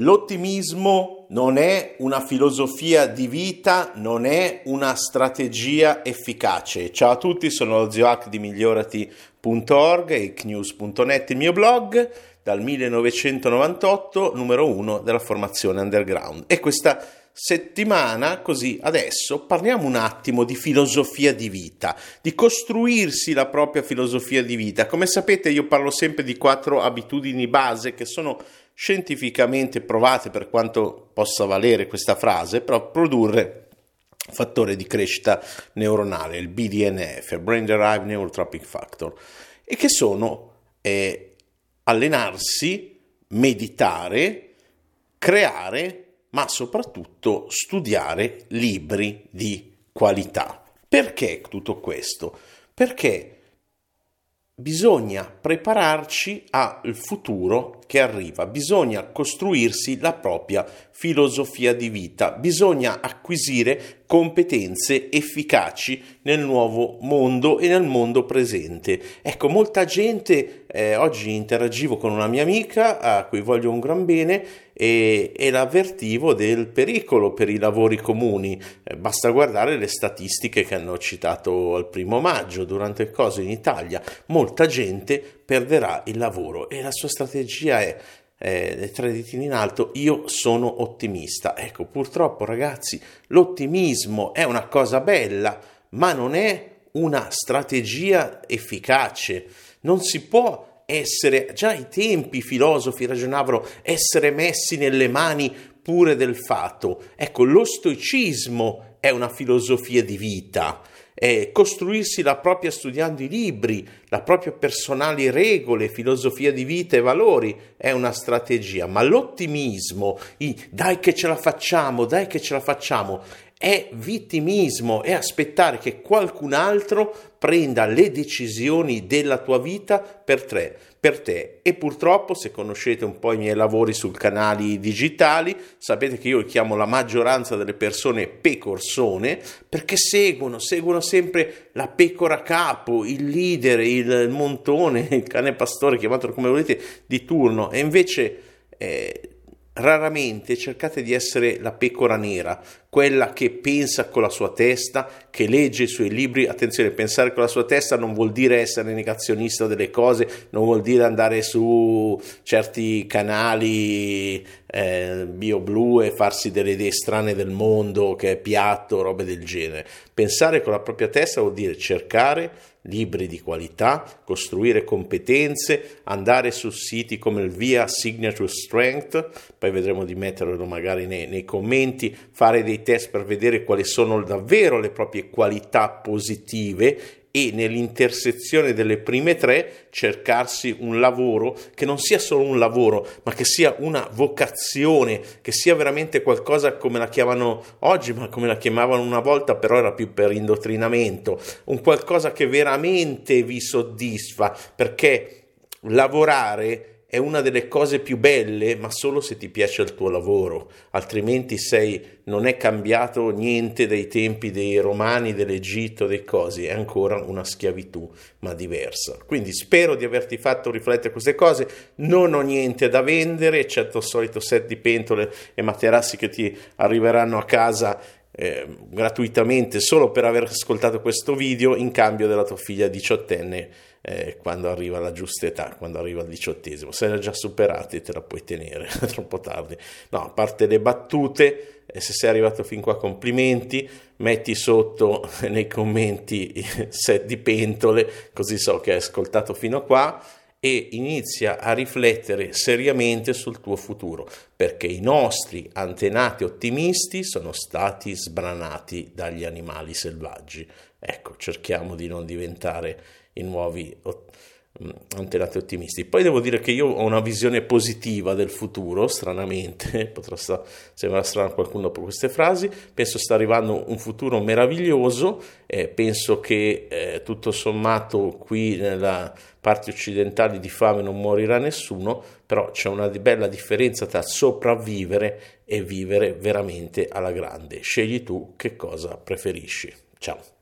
L'ottimismo non è una filosofia di vita, non è una strategia efficace. Ciao a tutti, sono lo zio Hack di migliorati.org e knews.net, il mio blog dal 1998, numero uno della formazione underground. E questa settimana, così adesso, parliamo un attimo di filosofia di vita, di costruirsi la propria filosofia di vita. Come sapete, io parlo sempre di quattro abitudini base che sono scientificamente provate per quanto possa valere questa frase, però produrre fattore di crescita neuronale, il BDNF, Brain Derived Neurotropic Factor, e che sono eh, allenarsi, meditare, creare, ma soprattutto studiare libri di qualità. Perché tutto questo? Perché bisogna prepararci al futuro che arriva, bisogna costruirsi la propria filosofia di vita, bisogna acquisire competenze efficaci nel nuovo mondo e nel mondo presente. Ecco, molta gente, eh, oggi interagivo con una mia amica a cui voglio un gran bene e, e l'avvertivo del pericolo per i lavori comuni. Eh, basta guardare le statistiche che hanno citato al primo maggio, durante il coso in Italia. Molta gente perderà il lavoro e la sua strategia è eh, tre ditini in alto, io sono ottimista. Ecco, purtroppo ragazzi, l'ottimismo è una cosa bella, ma non è una strategia efficace. Non si può essere, già ai tempi i filosofi ragionavano, essere messi nelle mani pure del fatto. Ecco, lo stoicismo è una filosofia di vita eh, costruirsi la propria studiando i libri, la propria personali regole, filosofia di vita e valori è una strategia, ma l'ottimismo, i dai che ce la facciamo, dai che ce la facciamo, è vittimismo, è aspettare che qualcun altro prenda le decisioni della tua vita per te, per te. E purtroppo, se conoscete un po' i miei lavori su canali digitali, sapete che io chiamo la maggioranza delle persone pecorsone perché seguono, seguono sempre la pecora capo, il leader, il montone, il cane pastore, chiamatelo come volete, di turno. E invece... Eh, Raramente cercate di essere la pecora nera, quella che pensa con la sua testa, che legge i suoi libri. Attenzione, pensare con la sua testa non vuol dire essere negazionista delle cose, non vuol dire andare su certi canali eh, bio blu e farsi delle idee strane del mondo che è piatto, robe del genere. Pensare con la propria testa vuol dire cercare libri di qualità, costruire competenze, andare su siti come il Via Signature Strength, poi vedremo di metterlo magari nei, nei commenti, fare dei test per vedere quali sono davvero le proprie qualità positive e nell'intersezione delle prime tre cercarsi un lavoro che non sia solo un lavoro, ma che sia una vocazione, che sia veramente qualcosa come la chiamano oggi, ma come la chiamavano una volta, però era più per indottrinamento, un qualcosa che veramente vi soddisfa, perché lavorare è una delle cose più belle, ma solo se ti piace il tuo lavoro, altrimenti sei, non è cambiato niente dai tempi dei romani, dell'Egitto, dei cosi, è ancora una schiavitù, ma diversa. Quindi spero di averti fatto riflettere queste cose, non ho niente da vendere, eccetto il solito set di pentole e materassi che ti arriveranno a casa eh, gratuitamente solo per aver ascoltato questo video in cambio della tua figlia diciottenne eh, quando arriva alla giusta età, quando arriva al diciottesimo. Se l'hai già superati te la puoi tenere, è troppo tardi. No, a parte le battute, eh, se sei arrivato fin qua complimenti, metti sotto nei commenti set di pentole, così so che hai ascoltato fino a qua e inizia a riflettere seriamente sul tuo futuro, perché i nostri antenati ottimisti sono stati sbranati dagli animali selvaggi. Ecco, cerchiamo di non diventare i nuovi mm, antenati ottimisti. Poi devo dire che io ho una visione positiva del futuro, stranamente, potrà sta, sembrare strano a qualcuno per queste frasi, penso sta arrivando un futuro meraviglioso, eh, penso che eh, tutto sommato qui nella parte occidentale di fame non morirà nessuno, però c'è una bella differenza tra sopravvivere e vivere veramente alla grande. Scegli tu che cosa preferisci. Ciao.